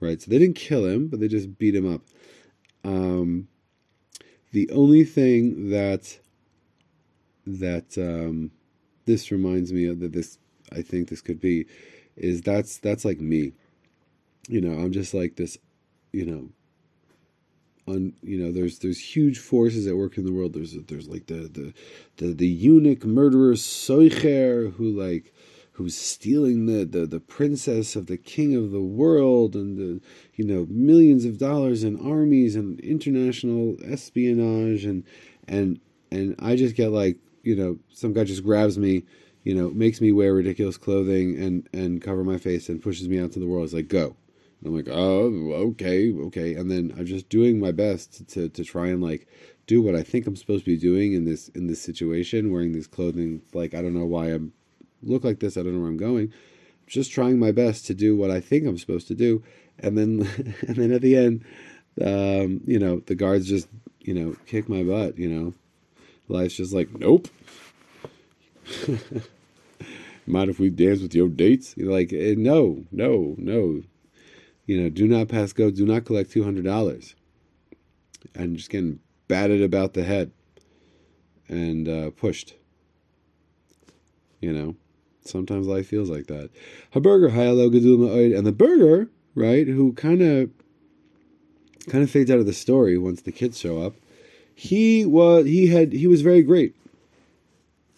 right? So they didn't kill him, but they just beat him up. Um, the only thing that that um, this reminds me of that this I think this could be is that's that's like me. You know, I'm just like this, you know, on you know there's there's huge forces at work in the world there's there's like the the the, the eunuch murderer Soicher who like who's stealing the, the the princess of the king of the world and the you know millions of dollars in armies and international espionage and and and I just get like you know some guy just grabs me you know, makes me wear ridiculous clothing and and cover my face and pushes me out to the world. It's like go. And I'm like, oh, okay, okay. And then I'm just doing my best to, to try and like do what I think I'm supposed to be doing in this in this situation, wearing these clothing. Like I don't know why I'm look like this. I don't know where I'm going. Just trying my best to do what I think I'm supposed to do, and then <laughs> and then at the end, um, you know, the guards just you know kick my butt. You know, life's just like nope. <laughs> Mind if we dance with your dates? You're like, eh, no, no, no. You know, do not pass go, do not collect $200. And just getting batted about the head and uh, pushed. You know, sometimes life feels like that. Haburger, and the burger, right, who kind of kind of fades out of the story once the kids show up. He was he had he was very great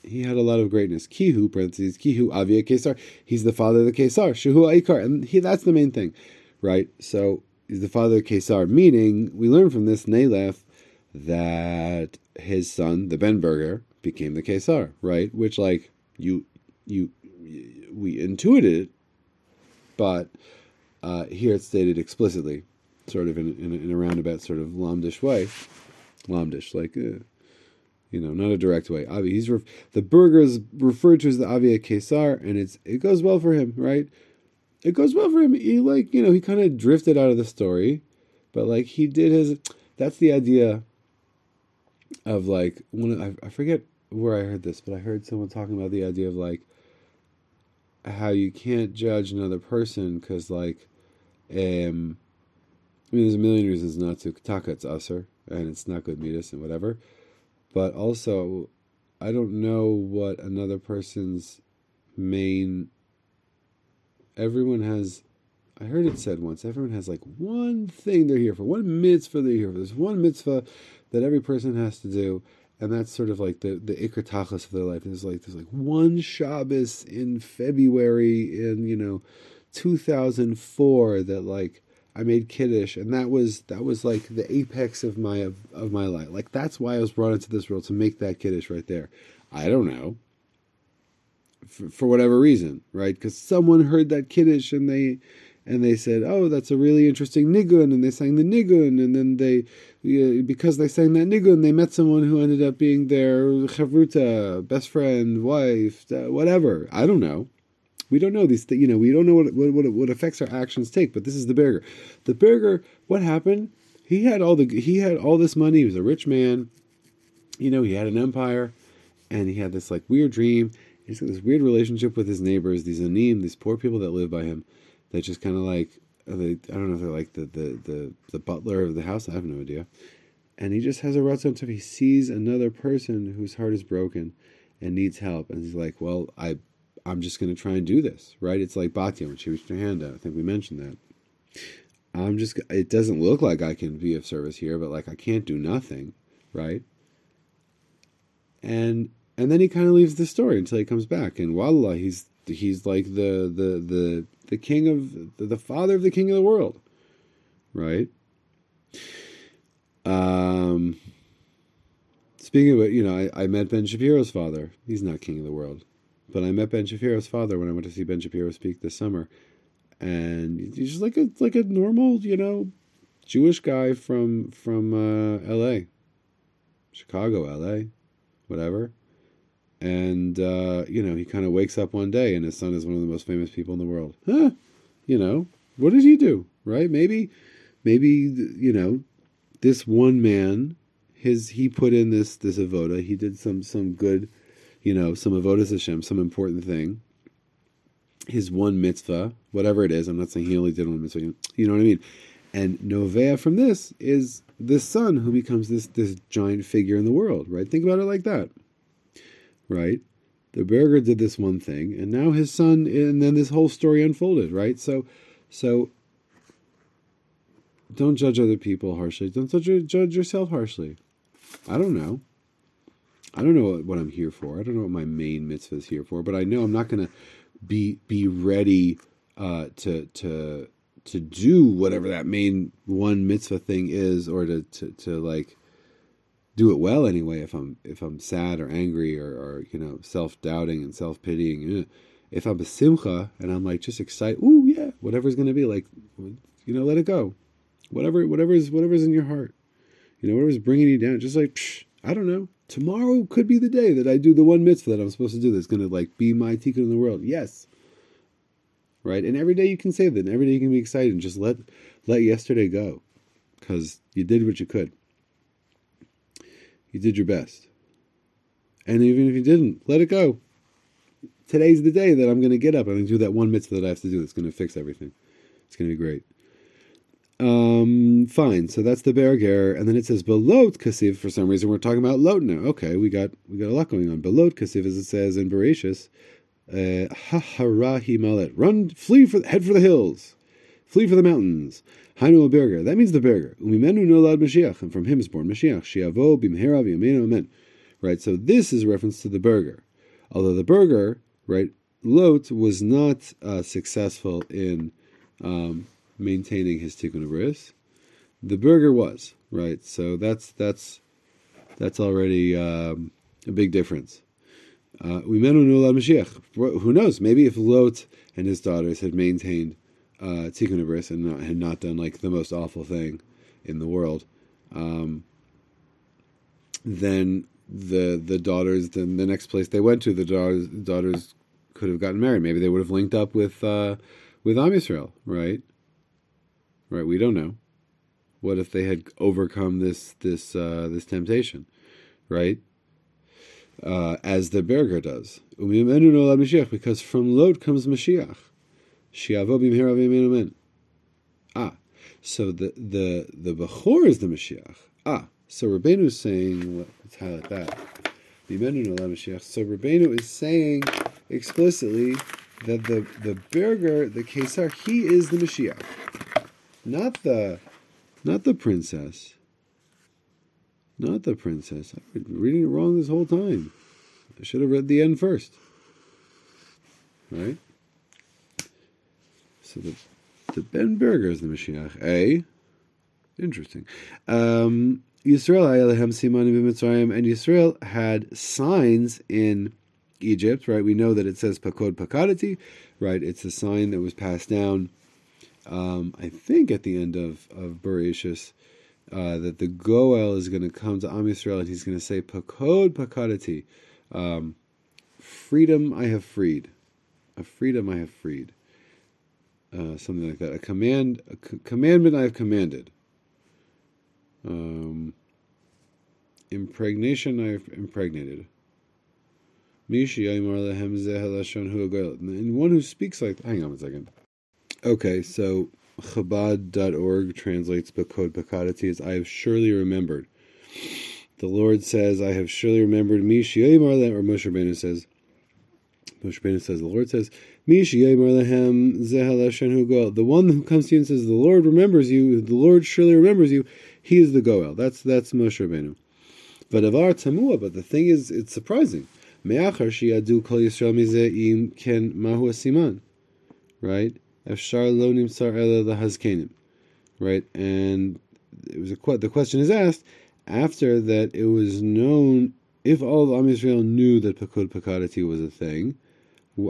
he had a lot of greatness. Kihu, parentheses, Kihu Avia Kesar. He's the father of the Kesar. Shuhu Aikar. And he, that's the main thing, right? So he's the father of Kesar, meaning we learn from this Nalef that his son, the Benberger, became the Kesar, right? Which, like, you, you, we intuited, but uh, here it's stated explicitly, sort of in, in, in a roundabout, sort of lamdish way. Lamdish, like, uh, you know, not a direct way. Avi, he's the burger is referred to as the Avia Kesar, and it's it goes well for him, right? It goes well for him. He like you know he kind of drifted out of the story, but like he did his. That's the idea of like one. I, I forget where I heard this, but I heard someone talking about the idea of like how you can't judge another person because like um I mean there's a million reasons not to taka it's usher and it's not good midas and whatever but also I don't know what another person's main. Everyone has. I heard it said once. Everyone has like one thing they're here for, one mitzvah they're here for. There's one mitzvah that every person has to do, and that's sort of like the the ikar of their life. There's like there's like one Shabbos in February in you know 2004 that like I made kiddush, and that was that was like the apex of my of, of my life. Like that's why I was brought into this world to make that kiddush right there. I don't know. For, for whatever reason, right? Because someone heard that kiddush and they and they said, "Oh, that's a really interesting nigun," and they sang the nigun, and then they, because they sang that nigun, they met someone who ended up being their chavruta, best friend, wife, uh, whatever. I don't know. We don't know these. Th- you know, we don't know what what what, affects our actions take. But this is the Berger. The Berger. What happened? He had all the he had all this money. He was a rich man. You know, he had an empire, and he had this like weird dream. He's got this weird relationship with his neighbors, these anim, these poor people that live by him they just kind of like they, I don't know if they're like the, the, the, the butler of the house. I have no idea. And he just has a ratzon tov. He sees another person whose heart is broken and needs help, and he's like, "Well, I, I'm just going to try and do this." Right? It's like Batya when she reached her hand out. I think we mentioned that. I'm just. It doesn't look like I can be of service here, but like I can't do nothing, right? And and then he kind of leaves the story until he comes back, and voila, he's he's like the the the the king of the father of the king of the world, right? Um, speaking of it, you know, I, I met Ben Shapiro's father. He's not king of the world, but I met Ben Shapiro's father when I went to see Ben Shapiro speak this summer, and he's just like a like a normal, you know, Jewish guy from from uh, L.A., Chicago, L.A., whatever and uh, you know he kind of wakes up one day and his son is one of the most famous people in the world huh you know what did he do right maybe maybe you know this one man his he put in this this avoda he did some some good you know some avodas Hashem some important thing his one mitzvah whatever it is I'm not saying he only did one mitzvah you know what I mean and novea from this is this son who becomes this this giant figure in the world right think about it like that right? The Berger did this one thing, and now his son, and then this whole story unfolded, right? So, so don't judge other people harshly. Don't judge yourself harshly. I don't know. I don't know what, I'm here for. I don't know what my main mitzvah is here for, but I know I'm not going to be be ready uh, to to to do whatever that main one mitzvah thing is, or to to, to like do it well anyway if i'm if i'm sad or angry or, or you know self-doubting and self-pitying. If i'm a simcha and i'm like just excited ooh yeah whatever's going to be like you know let it go. Whatever whatever's whatever's in your heart. You know whatever's bringing you down. Just like psh, i don't know tomorrow could be the day that i do the one mitzvah that i'm supposed to do that's going to like be my tikkun in the world yes right and every day you can say that and every day you can be excited and just let let yesterday go because you did what you could you did your best. And even if you didn't, let it go. Today's the day that I'm going to get up and do that one mitzvah that I have to do that's going to fix everything. It's going to be great. Um, fine. So that's the Berger, and then it says Belot Kasiv. For some reason, we're talking about Lot now. Okay, we got we got a lot going on. Belot Kasiv, as it says in Bereshis, uh, Hahara Himalet. Run, flee for head for the hills, flee for the mountains. Hainu Berger. That means the Berger. Umimenu nolad Mashiach, and from him is born Mashiach. Shiavo bimhera v'yameinu amen. Right. So this is reference to the Berger. Although the Berger, right, Lot was not uh, successful in um, maintaining his tikkun bris. The burger was right. So that's that's that's already um, a big difference. Uh, Who knows? Maybe if Lot and his daughters had maintained uh, Tikkun Abris and not, had not done like the most awful thing in the world, um, then the the daughters, then the next place they went to, the daughters, daughters could have gotten married. Maybe they would have linked up with uh, with Am Yisrael, right? Right. We don't know. What if they had overcome this this uh, this temptation, right? Uh, as the Berger does, because from Lot comes Mashiach. Ah, so the the the Bechor is the Mashiach. Ah, so Rabbeinu is saying, let's highlight that. So Rabbeinu is saying explicitly that the the Berger, the Kesar, he is the Mashiach, not the not the princess. Not the princess. I've been reading it wrong this whole time. I should have read the end first. Right? So the, the Ben Berger is the Mashiach. A. Interesting. Um, Yisrael and Yisrael had signs in Egypt, right? We know that it says Pakod Pakadati, right? It's a sign that was passed down um, I think at the end of of Bereshis, uh, that the Goel is going to come to Am Yisrael and he's going to say, "Pakod pakadati," um, freedom I have freed, a freedom I have freed, uh, something like that. A command, a c- commandment I have commanded. Um, impregnation I have impregnated. And one who speaks like hang on a second. Okay, so Chabad.org translates Pakod Pakadati as I have surely remembered. The Lord says, I have surely remembered me, or Moshe Rabbeinu says, Moshe Rabbeinu says, the Lord says, Mi The one who comes to you and says, the Lord remembers you, the Lord surely remembers you, he is the Goel. That's that's Moshe Rabbeinu. But Avar Tamua, but the thing is, it's surprising. Me'achar shi'adu kol Yisrael mizeh ken mahu siman. Right? Efshar lo nimsar ela lahazkenim. Right? And it was a the question is asked after that it was known if all of Am Yisrael knew that Pakod Pakadati was a thing,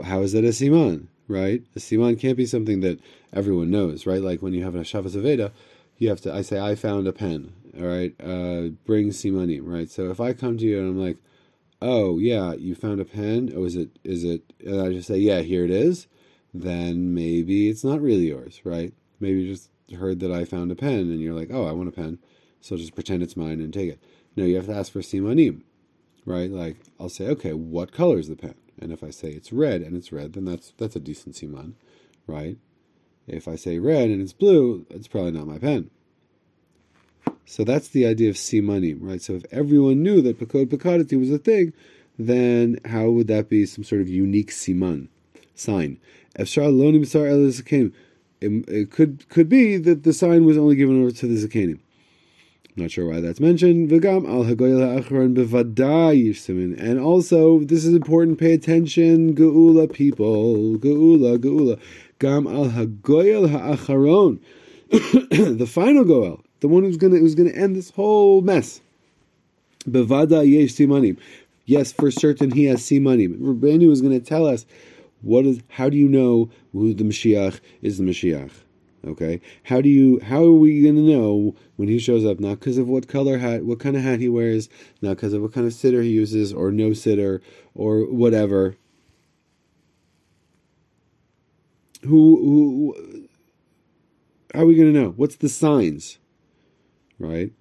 how is that a siman? Right? A siman can't be something that everyone knows, right? Like when you have a Shavas Aveda, you have to. I say, I found a pen. All right, uh, bring simanim. Right. So if I come to you and I'm like, oh yeah, you found a pen. Oh, is it? Is it? And I just say, yeah, here it is. Then maybe it's not really yours, right? Maybe you just heard that I found a pen, and you're like, oh, I want a pen, so just pretend it's mine and take it. No, you have to ask for simanim, right? Like I'll say, okay, what color is the pen? And if I say it's red and it's red, then that's that's a decent siman, right? If I say red and it's blue, it's probably not my pen. So that's the idea of simanim, right? So if everyone knew that pakod pakadati was a thing, then how would that be some sort of unique siman sign? It could could be that the sign was only given over to the zakenim. Not sure why that's mentioned. Al And also, this is important. Pay attention, geula people, geula, geula. Gam al hagoyel ha'acharon. <coughs> The final goel the one who's gonna who's gonna end this whole mess. Bevada yesh simanim. Yes, for certain he has simanim. Rabbeinu is to tell us what is. How do you know who the Mashiach is the Mashiach? Okay, how do you? How are we going to know when he shows up? Not because of what color hat, what kind of hat he wears, not because of what kind of sitter he uses, or no sitter, or whatever. Who, who? How are we going to know? What's the signs? right?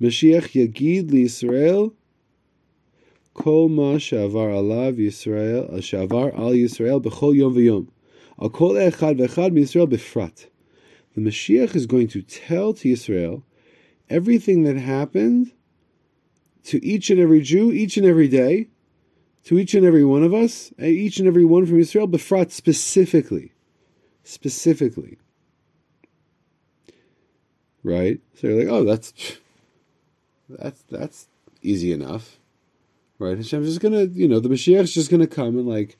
Mashiach Yagid Yisrael The Mashiach is going to tell to Israel everything that happened to each and every Jew, each and every day, to each and every one of us, each and every one from Israel, Befrat specifically. Specifically right? So you're like, oh, that's that's that's easy enough, right? Hashem's just gonna, you know, the Mashiach's just gonna come and like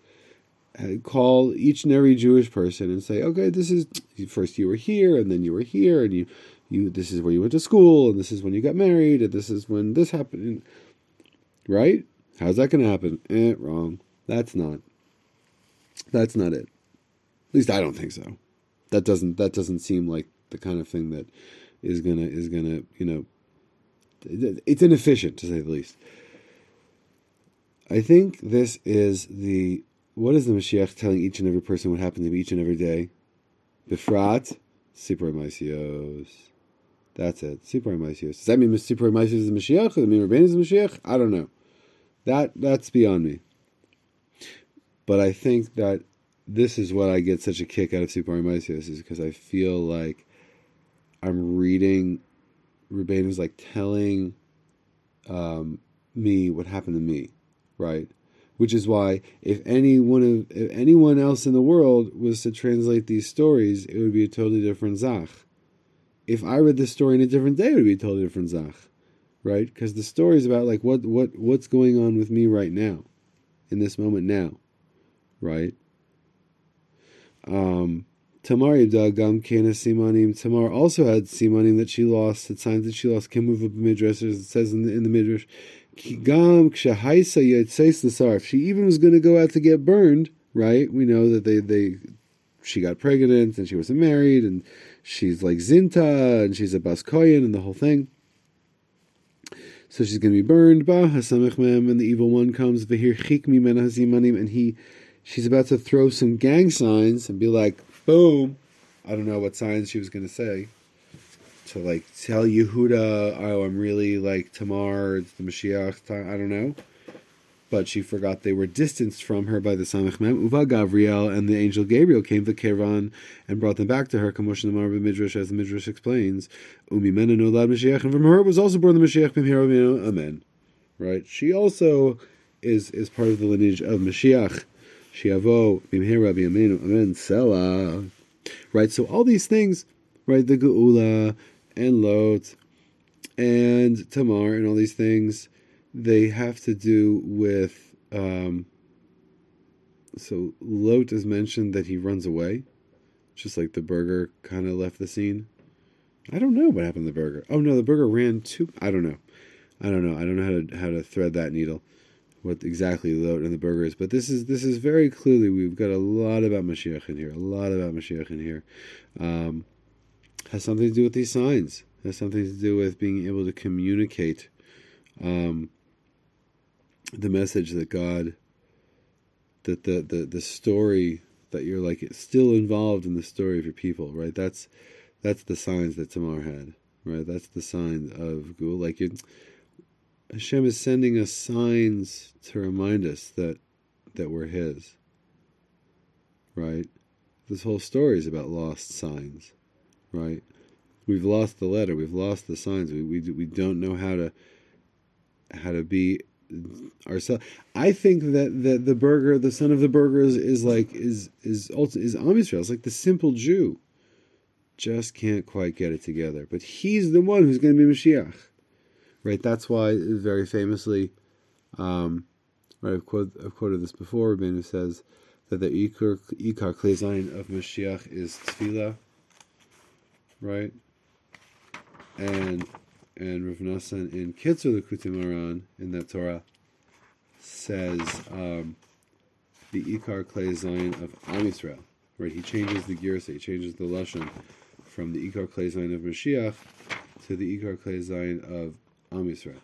call each and every Jewish person and say, okay, this is first you were here, and then you were here, and you you this is where you went to school, and this is when you got married, and this is when this happened, right? How's that gonna happen? Eh, wrong. That's not. That's not it. At least I don't think so. That doesn't that doesn't seem like the kind of thing that is gonna is gonna you know it's inefficient to say the least. I think this is the what is the Mashiach telling each and every person what happened to each and every day? Befrat Sipur Maisios. That's it. Sipur Maisios. Does that mean Sipur Maisios is the Mashiach? Does that mean Rabbeinu is the Mashiach? I don't know. That that's beyond me. But I think that this is what I get such a kick out of Sipur Maisios is because I feel like I'm reading, Rubain was like telling um, me what happened to me, right? Which is why if anyone of if anyone else in the world was to translate these stories, it would be a totally different zach. If I read this story in a different day, it would be a totally different zach, right? Because the story is about like what what what's going on with me right now, in this moment now, right? Um, Tamar Gam Kana Simanim. Tamar also had Simanim that she lost, had signs that she lost. Kimuv Midrash, as it says in the, in the Midrash. She even was going to go out to get burned, right? We know that they, they she got pregnant and she wasn't married and she's like Zinta and she's a Baskoyan and the whole thing. So she's going to be burned. Ba hasamech mem, and the evil one comes. V'hir chik mimena hazimanim, and he, she's about to throw some gang signs and be like, boom. I don't know what signs she was going to say. To like tell Yehuda, oh, I'm really like Tamar, it's the Mashiach time. I don't know but she forgot they were distanced from her by the Samech Mem. Uva Gavriel and the angel Gabriel came to Kevan and brought them back to her. Kamoshin Marva Midrash, as the Midrash explains. Umi Mena no Mashiach, and from her was also born the Mashiach Bim Amen. Right? She also is is part of the lineage of Mashiach. Shiavo Bimhera B'Yamenu Amen. Selah. Right? So all these things, right? The Geula and Lot and Tamar and all these things they have to do with. Um, so Lot is mentioned that he runs away, just like the burger kind of left the scene. I don't know what happened to the burger. Oh no, the burger ran too. I don't know. I don't know. I don't know how to how to thread that needle. What exactly Lot and the burger is, but this is this is very clearly we've got a lot about Mashiach in here. A lot about Mashiach in here. Um, has something to do with these signs. Has something to do with being able to communicate um, the message that God, that the, the, the story that you're like still involved in the story of your people, right? That's that's the signs that Tamar had, right? That's the sign of Gul. Like you, Hashem is sending us signs to remind us that that we're His, right? This whole story is about lost signs, right? We've lost the letter. We've lost the signs. We we we don't know how to how to be ourselves. I think that, that the burger, the son of the burgers, is like is is is Am Yisrael. It's like the simple Jew, just can't quite get it together. But he's the one who's going to be Mashiach, right? That's why very famously, um, right? I've, I've quoted this before. Who says that the ikar ikar of Mashiach is tefillah, right? And and Rav Nassan in Kitzur Moharan in that Torah says um, the Ikar Kli Zayin of Am Yisrael. Right, he changes the girsa, he changes the lashon from the Ikar Kli Zayin of Mashiach to the Ikar Klei Zion of Am Yisrael.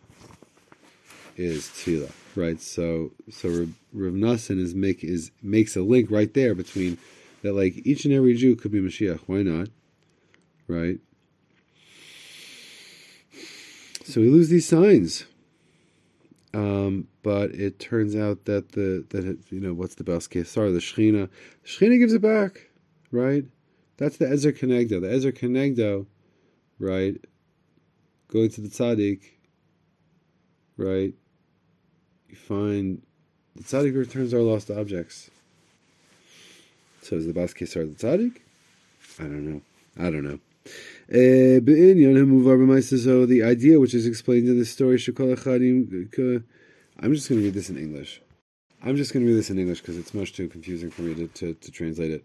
Is tefillah, right? So, so Rav Nassan is make is makes a link right there between that, like each and every Jew could be Mashiach. Why not? Right? So we lose these signs. Um, but it turns out that the that it, you know what's the best case? Sorry, the Shechina, Shechina gives it back, right? That's the Ezer Kenegdo. The Ezer Kenegdo, right? Going to the tzaddik, right? You find the tzaddik returns our lost objects. So is the best case the tzaddik? I don't know. I don't know. Eh, so the idea which is explained in this story, I'm just going to read this in English. I'm just going to read this in English because it's much too confusing for me to, to, to translate it.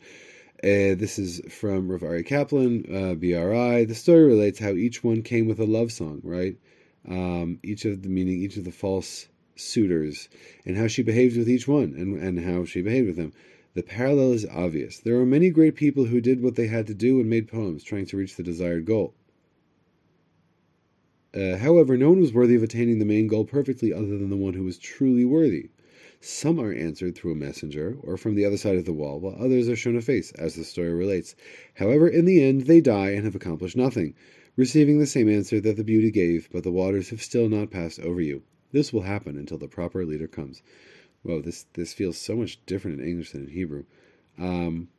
Uh, this is from Rav Aryeh Kaplan, uh, BRI. The story relates how each one came with a love song, right? Um, each of the meaning, each of the false suitors, and how she behaved with each one, and, and how she behaved with them. The parallel is obvious. There are many great people who did what they had to do and made poems trying to reach the desired goal. Uh, however, no one was worthy of attaining the main goal perfectly other than the one who was truly worthy. Some are answered through a messenger or from the other side of the wall, while others are shown a face, as the story relates. However, in the end, they die and have accomplished nothing, receiving the same answer that the beauty gave, but the waters have still not passed over you. This will happen until the proper leader comes whoa, this this feels so much different in English than in Hebrew. Um,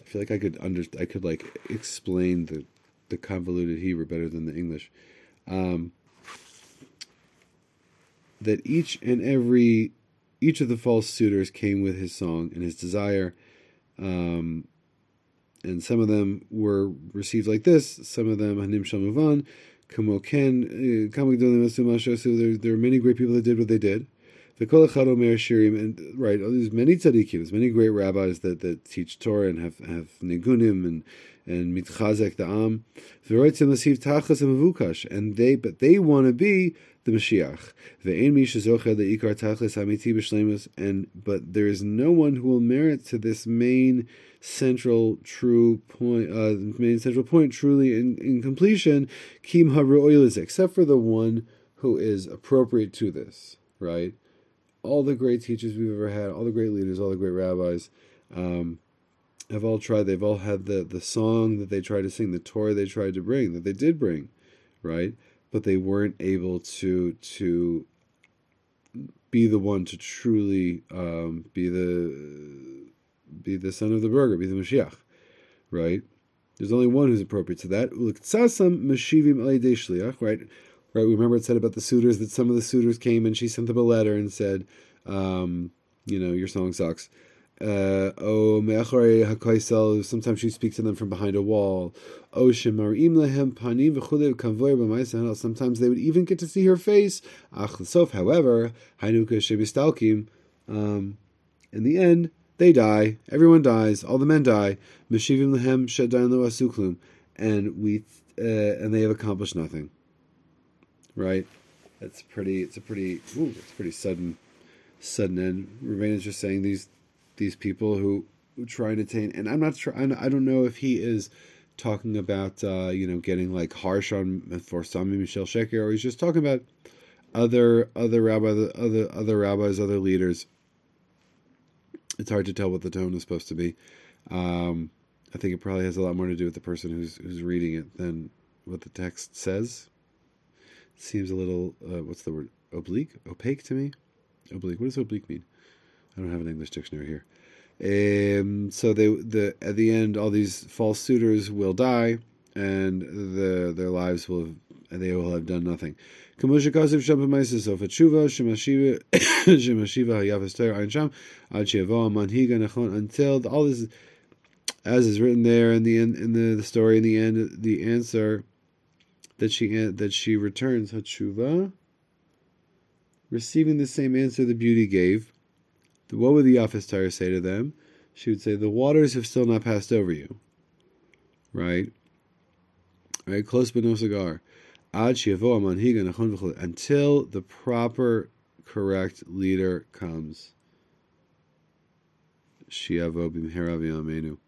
I feel like I could under I could like explain the the convoluted Hebrew better than the English. Um, that each and every each of the false suitors came with his song and his desire. Um, and some of them were received like this. Some of them hanim uh, So there, there are many great people that did what they did. The Shirim, and right, there's many tzaddikim, there's many great rabbis that, that teach Torah and have have nigunim and and mitchazek the am, tachas and and they but they want to be the Mashiach. Ve'en mi shezocher leikar tachlis amiti b'shlemus, and but there is no one who will merit to this main central true point, uh, main central point truly in, in completion, kim ha'ru'oiliz, except for the one who is appropriate to this, right? All the great teachers we've ever had, all the great leaders, all the great rabbis, um, have all tried. They've all had the the song that they tried to sing, the Torah they tried to bring, that they did bring, right? But they weren't able to to be the one to truly um, be the be the son of the burger, be the Mashiach, right? There's only one who's appropriate to that. Right? Right. Remember it said about the suitors that some of the suitors came and she sent them a letter and said, um, you know, your song sucks. Uh, oh, sometimes she speaks to them from behind a wall. Oh, sometimes they would even get to see her face. However, um, in the end, they die. Everyone dies. All the men die. And we uh, and they have accomplished nothing. Right? That's pretty. It's a pretty. Ooh, it's pretty sudden, sudden end. Rabbeinu is just saying these these people who, who try and attain. And I'm not sure. I don't know if he is talking about uh, you know getting like harsh on for Sami Michel Sheker, or he's just talking about other other rabbis, other other rabbis, other leaders it's hard to tell what the tone is supposed to be. Um, I think it probably has a lot more to do with the person who's who's reading it than what the text says seems a little uh, what's the word? Oblique? Opaque to me? Oblique. What does oblique mean? I don't have an english dictionary here. Um, so they the at the end all these false suitors will die and the their lives will have, they will have done nothing. Shemashiva, Shemashiva <coughs> until all this, as is written there in the end, in the, the story, in the end, the answer that she uh, that she returns, Hatshuva, receiving the same answer the beauty gave, what would the office tire say to them? She would say, The waters have still not passed over you. Right? Right? Close but no cigar until the proper, correct leader comes. Shiavo b'mhera v'yameinu.